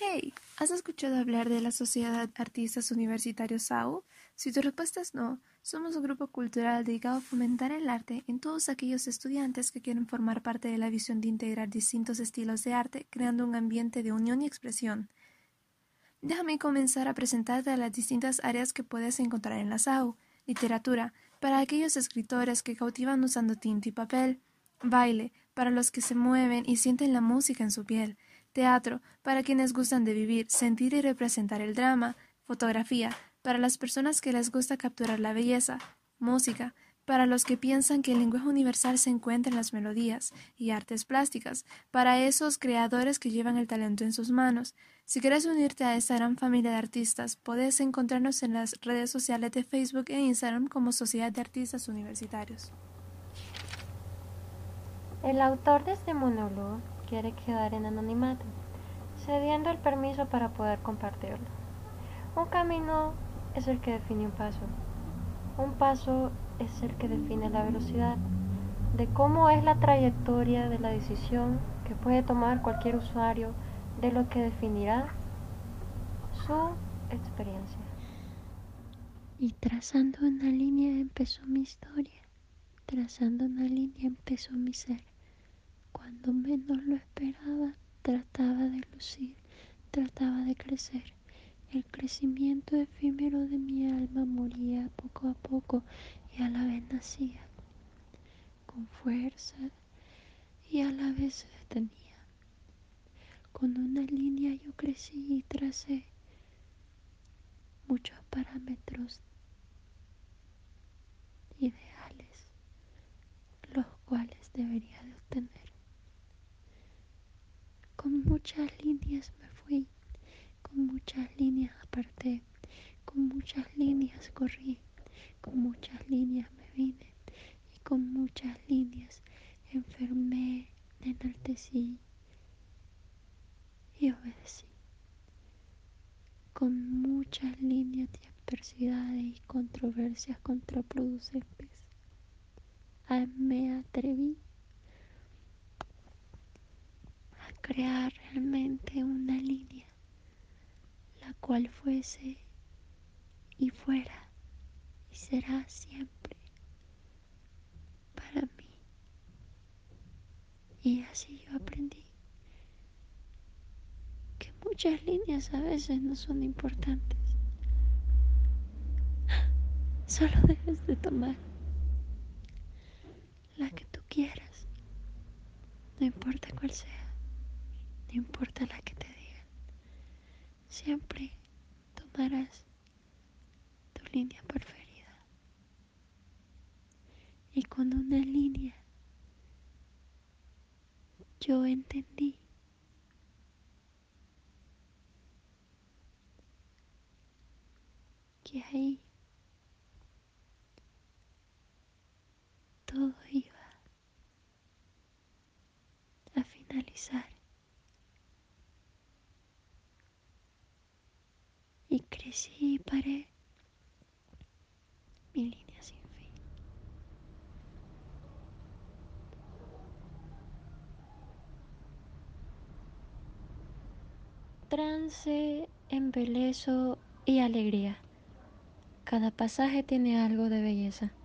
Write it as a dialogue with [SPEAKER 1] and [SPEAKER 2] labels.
[SPEAKER 1] Hey, ¿has escuchado hablar de la Sociedad Artistas Universitarios SAU? Si tu respuesta es no, somos un grupo cultural dedicado a fomentar el arte en todos aquellos estudiantes que quieren formar parte de la visión de integrar distintos estilos de arte, creando un ambiente de unión y expresión. Déjame comenzar a presentarte las distintas áreas que puedes encontrar en la SAU. Literatura, para aquellos escritores que cautivan usando tinta y papel. Baile, para los que se mueven y sienten la música en su piel Teatro, para quienes gustan de vivir, sentir y representar el drama. Fotografía, para las personas que les gusta capturar la belleza. Música, para los que piensan que el lenguaje universal se encuentra en las melodías, y artes plásticas, para esos creadores que llevan el talento en sus manos. Si quieres unirte a esta gran familia de artistas, puedes encontrarnos en las redes sociales de Facebook e Instagram como Sociedad de Artistas Universitarios.
[SPEAKER 2] El autor de este monólogo quiere quedar en anonimato, cediendo el permiso para poder compartirlo. Un camino es el que define un paso. Un paso es el que define la velocidad, de cómo es la trayectoria de la decisión que puede tomar cualquier usuario de lo que definirá su experiencia.
[SPEAKER 3] Y trazando una línea empezó mi historia, trazando una línea empezó mi ser. Cuando menos lo esperaba, trataba de lucir, trataba de crecer. El crecimiento efímero de mi alma moría poco a poco y a la vez nacía, con fuerza y a la vez se detenía. Con una línea yo crecí y tracé muchos parámetros ideales, los cuales debería de obtener. Con muchas líneas me fui, con muchas líneas aparté, con muchas líneas corrí, con muchas líneas me vine y con muchas líneas enfermé, enaltecí y obedecí. Con muchas líneas de adversidades y controversias contraproducentes, me atreví crear realmente una línea, la cual fuese y fuera y será siempre para mí. Y así yo aprendí que muchas líneas a veces no son importantes. Solo debes de tomar la que tú quieras, no importa cuál sea. No importa la que te digan, siempre tomarás tu línea preferida. Y con una línea yo entendí que ahí todo iba a finalizar. Y crecí y paré mi línea sin fin.
[SPEAKER 2] Trance, embelezo y alegría. Cada pasaje tiene algo de belleza.